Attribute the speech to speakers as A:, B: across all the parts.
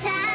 A: time.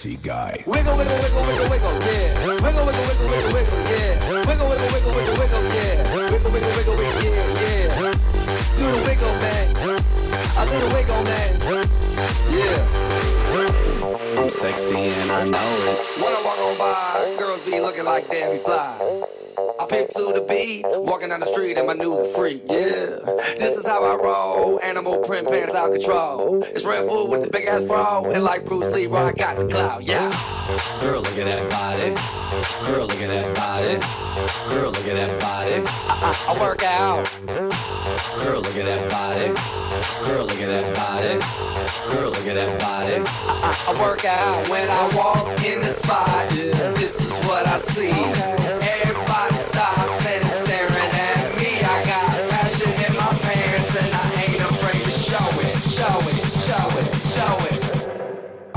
B: Sexy guy.
C: Wiggle, wiggle, wiggle, wiggle, wiggle, yeah. Wiggle, wiggle, wiggle, wiggle, wiggle, yeah. Wiggle, wiggle, wiggle, wiggle, wiggle, yeah. Wiggle, wiggle, wiggle, wiggle, yeah, yeah. Do the wiggle, man. I do the wiggle, man. Yeah.
D: I'm sexy and I know it.
C: When I walk on by, girls be looking like Debbie Fly. I pick to the beat, walking down the street and my new control. It's Redfoo with the big ass bra, and like Bruce Lee, I got the clout, yeah.
E: Girl, look at that body. Girl, look at that body. Girl, look at that body. I,
C: I, I work out.
E: Girl, look at that body. Girl, look at that body. Girl, look at that body. I,
C: I, I work out when I walk in the spot. This is what I see.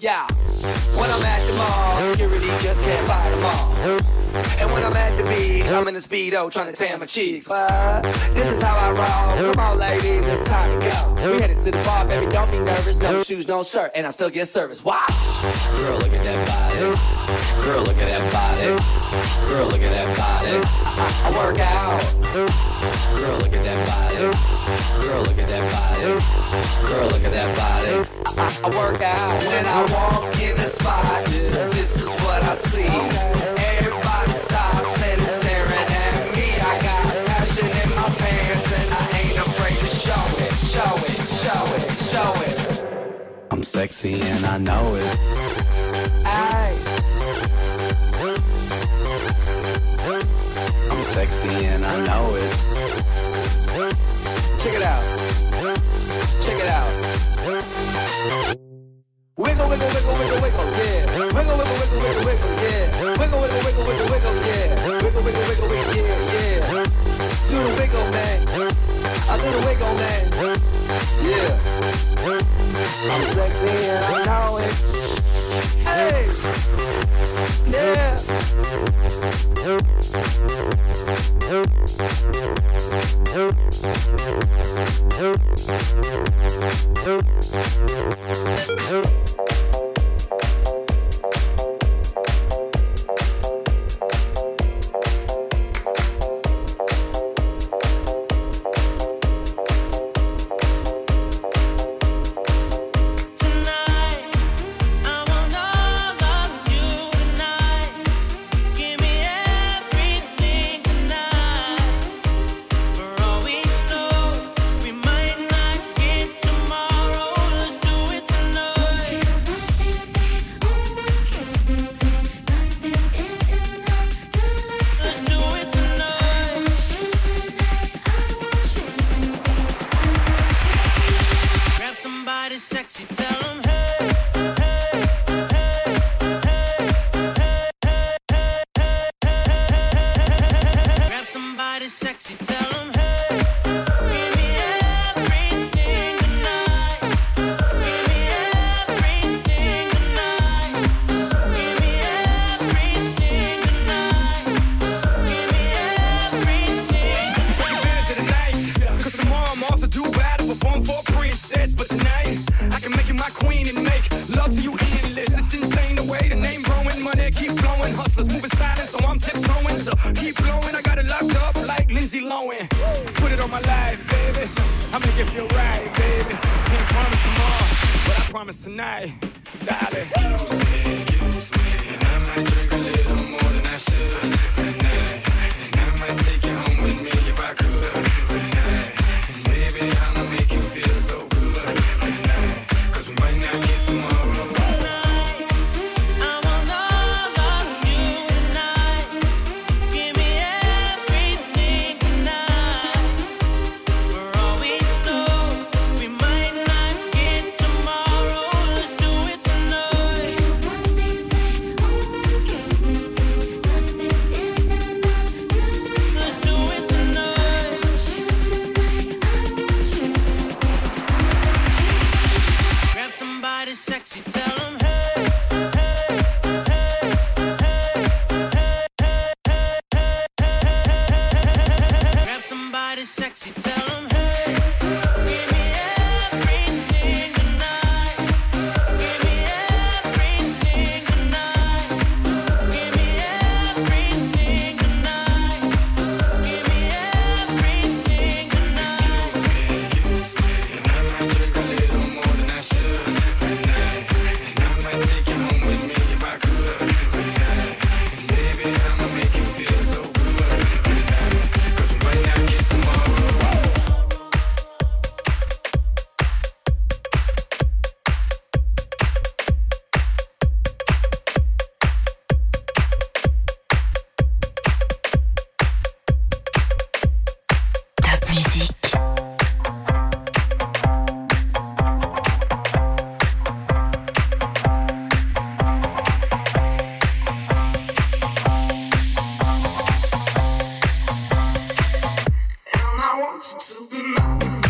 C: Yeah, when I'm at the mall, security just can't fight them all. And when I'm at the beach, I'm in a speedo trying to tan my cheeks. But this is how I roll. Come on, ladies, it's time to go. We headed to the bar, baby. Don't be nervous. No shoes, no shirt, and I still get service. Watch.
E: Girl, look at that body. Girl, look at that body. Girl, look at that body. I, I
C: work out.
E: Girl, look at that body. Girl, look at that body. Girl, look at that body. I,
C: I work out when I walk in the spot, this is what I see. Everybody stops and is staring at me. I got passion in my pants and I ain't afraid to show it, show it, show it, show it.
D: I'm sexy and I know it.
C: Aye.
D: I'm sexy and I know it.
C: Check it out. Check it out. Wiggle, wiggle, wiggle, wiggle, wiggle, yeah. Wiggle, wiggle, wiggle, wiggle, wiggle, yeah. Wiggle, wiggle, wiggle, wiggle, wiggle, yeah. Wiggle, wiggle, wiggle, yeah, yeah. Do the wiggle, man. I do the wiggle, man. Yeah. I'm sexy and I know it. Hey. Yeah.
F: I want to be loved.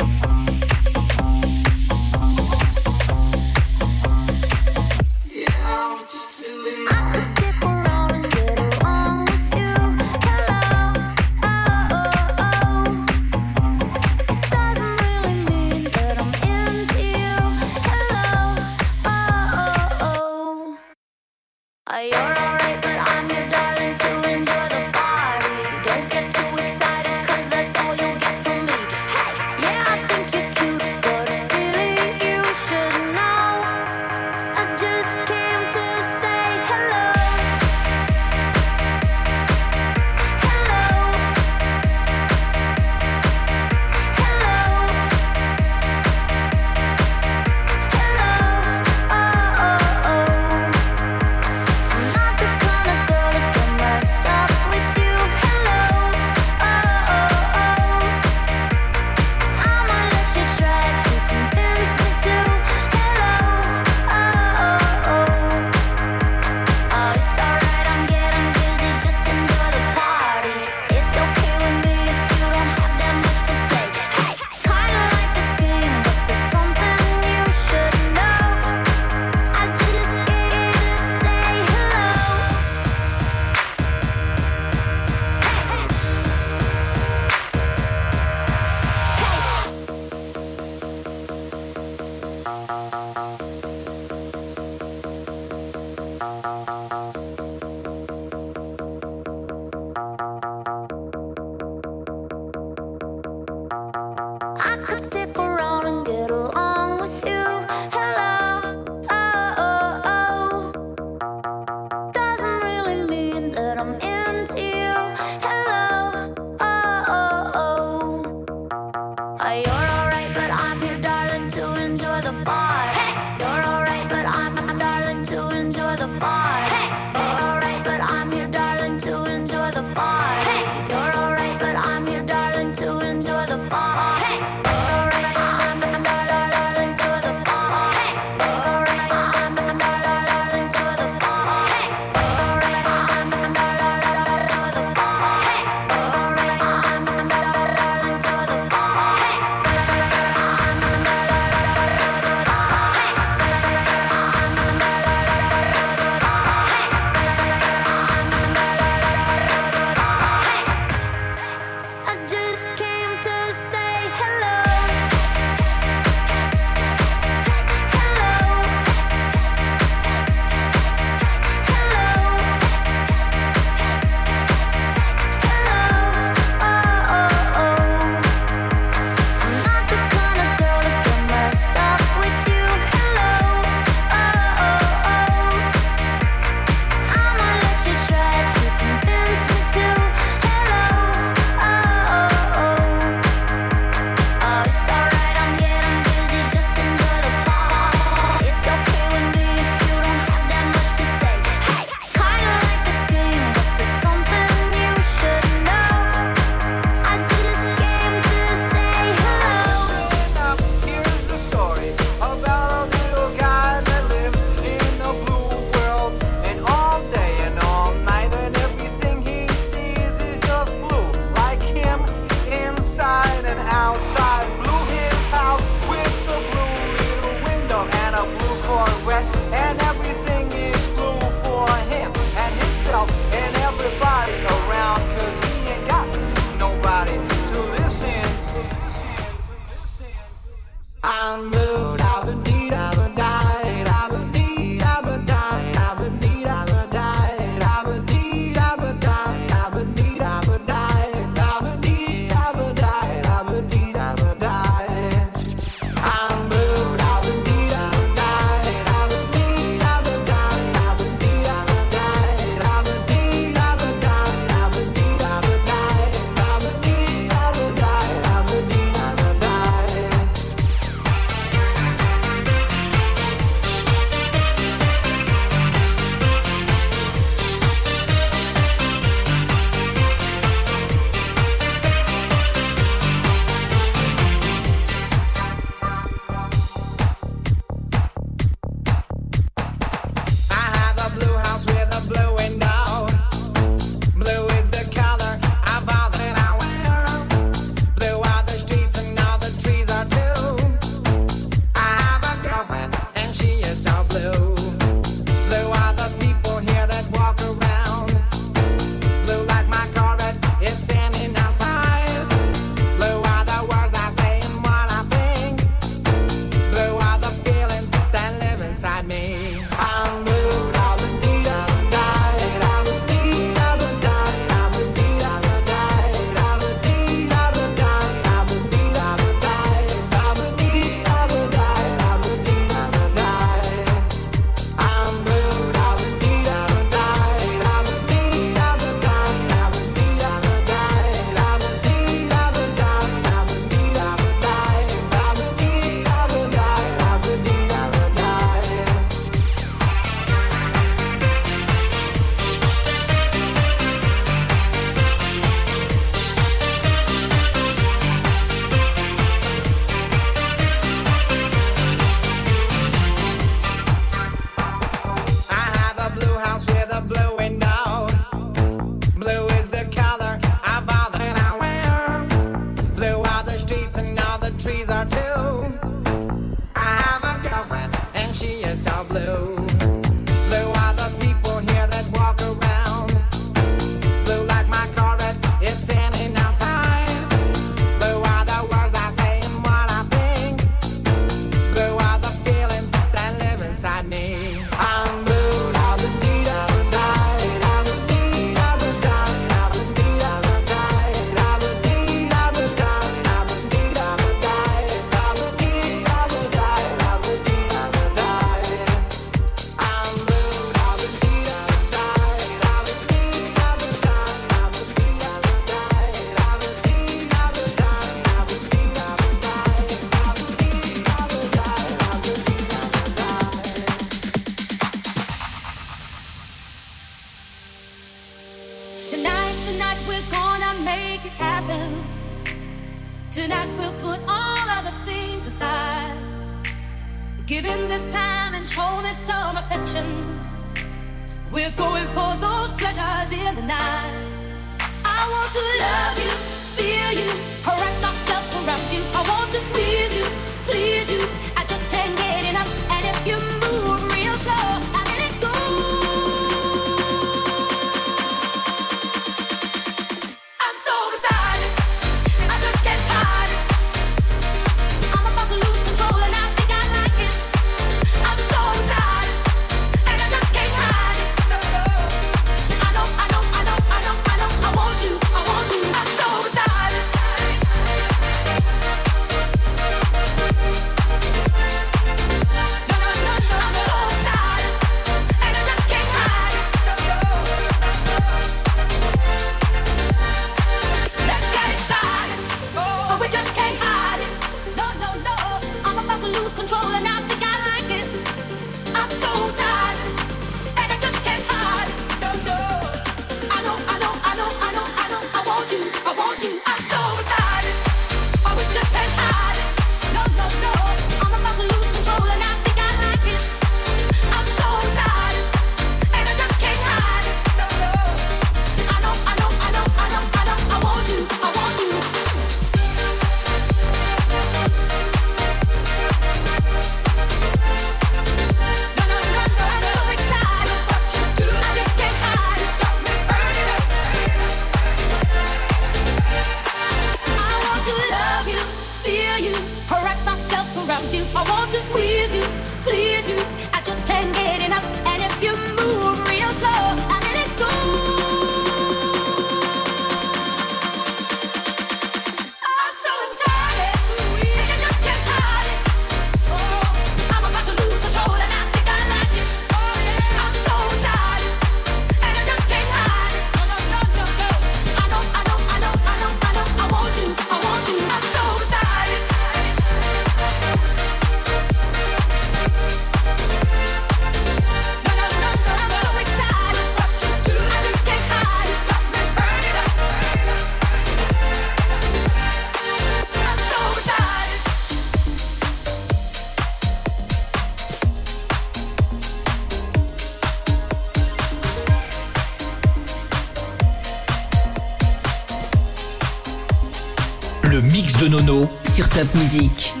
G: Nono sur Top Music.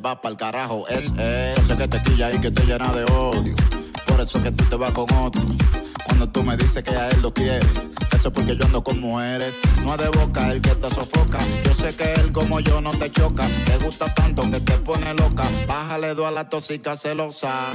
H: Pa'l carajo es él. Sé que te quilla y que te llena de odio. Por eso que tú te vas con otro. Cuando tú me dices que a él lo quieres, eso es porque yo ando con mujeres. No de boca el que te sofoca. Yo sé que él como yo no te choca. Te gusta tanto que te pone loca. Bájale dos a la tóxica celosa.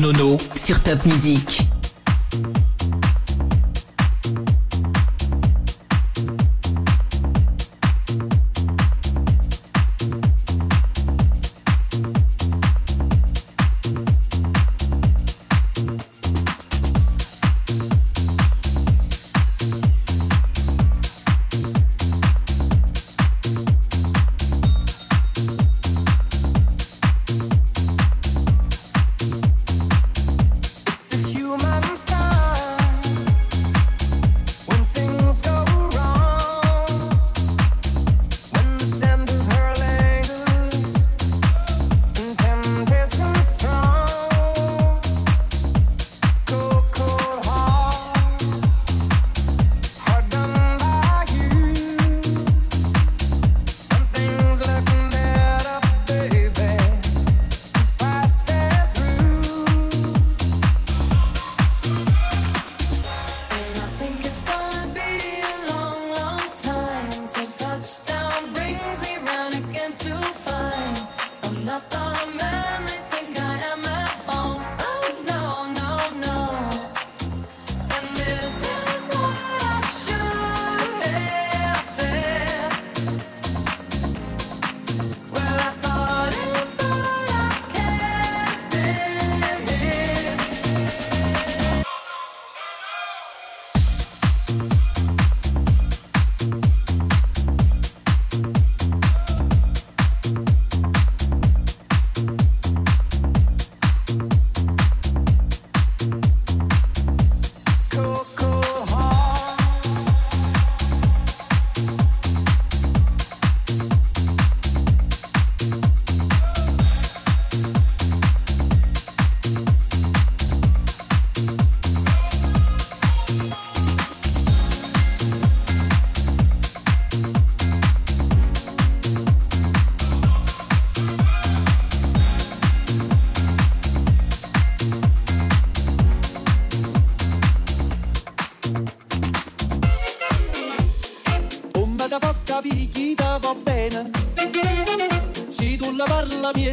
G: Nono sur Top Music.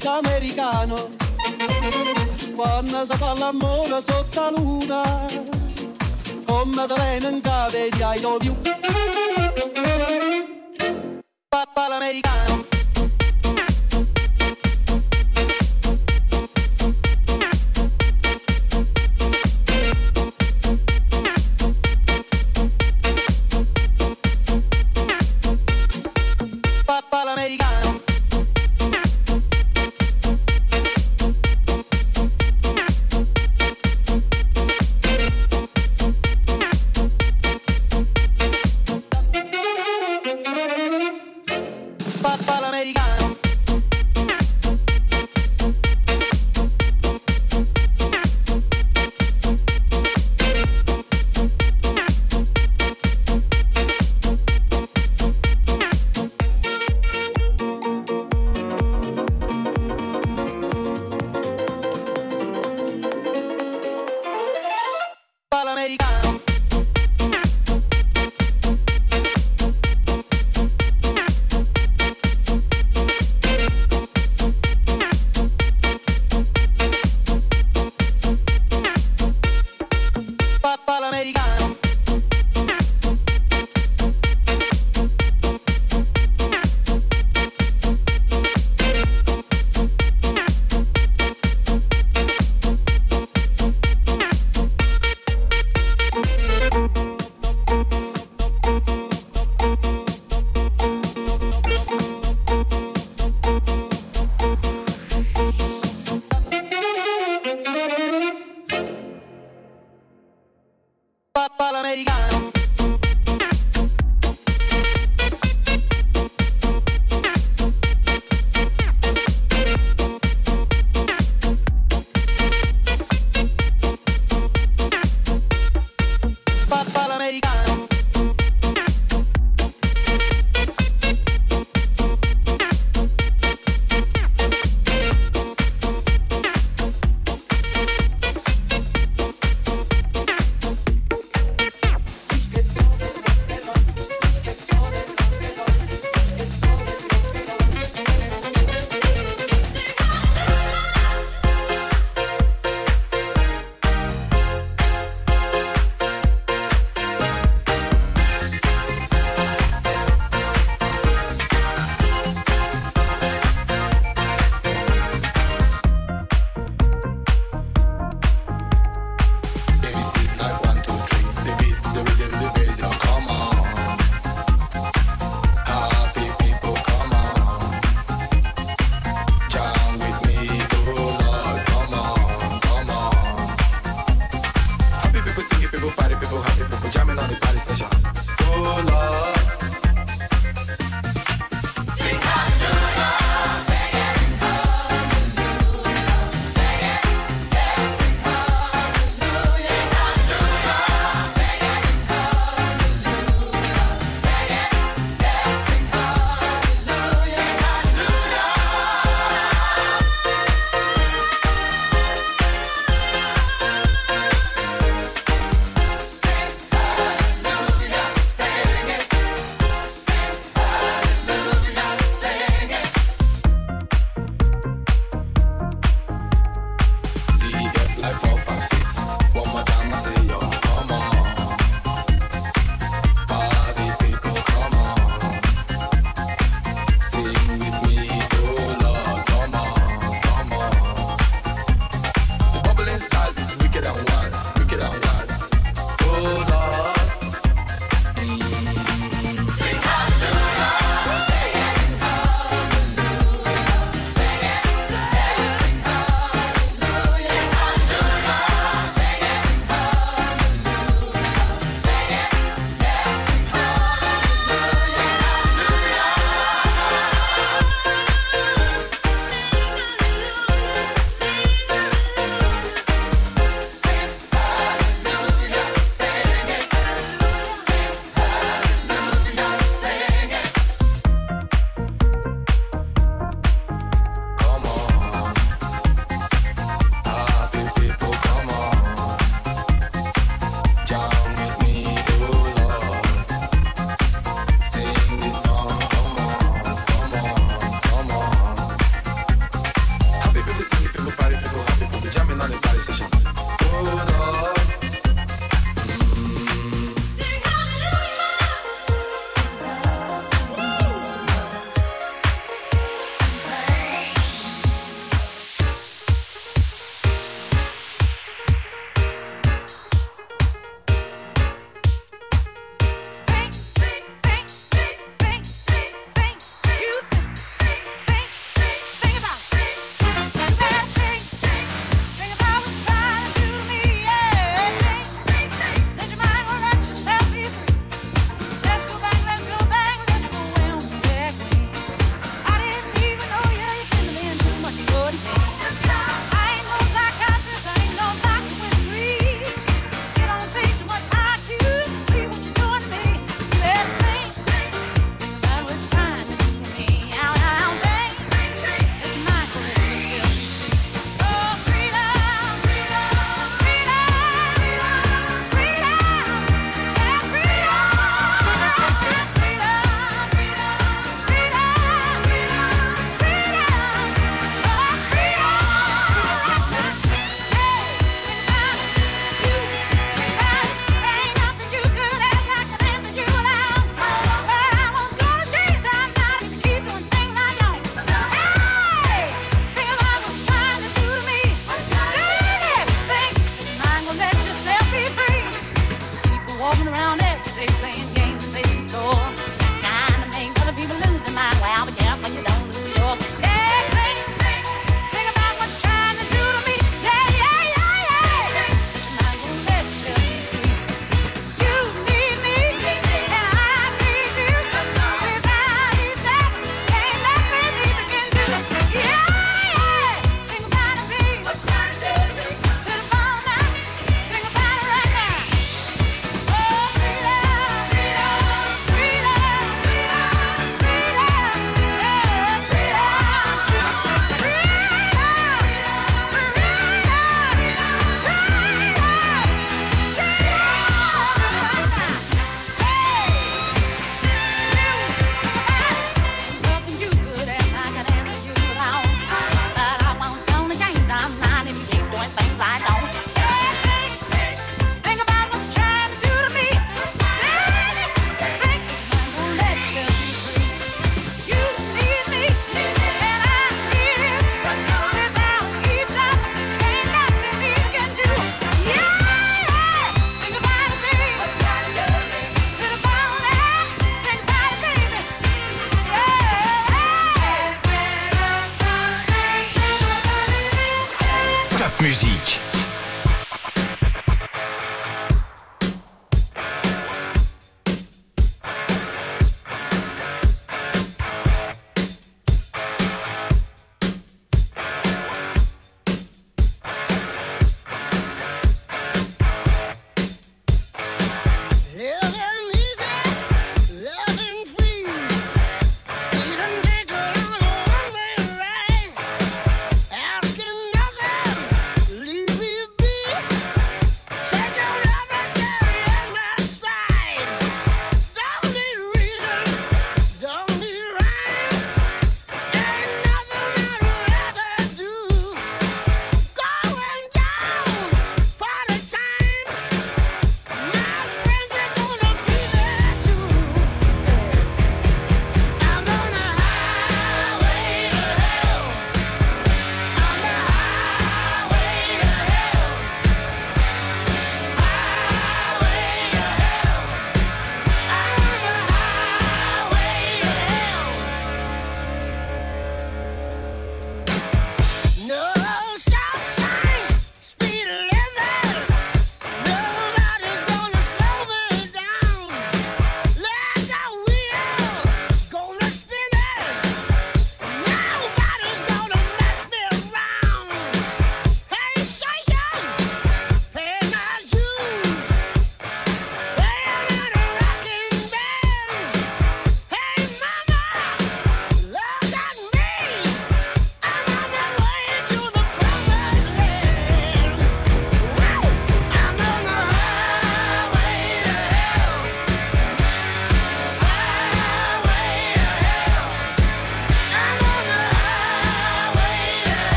I: pizza americano quando si fa l'amore sotto la luna come te vengono vedi ai view.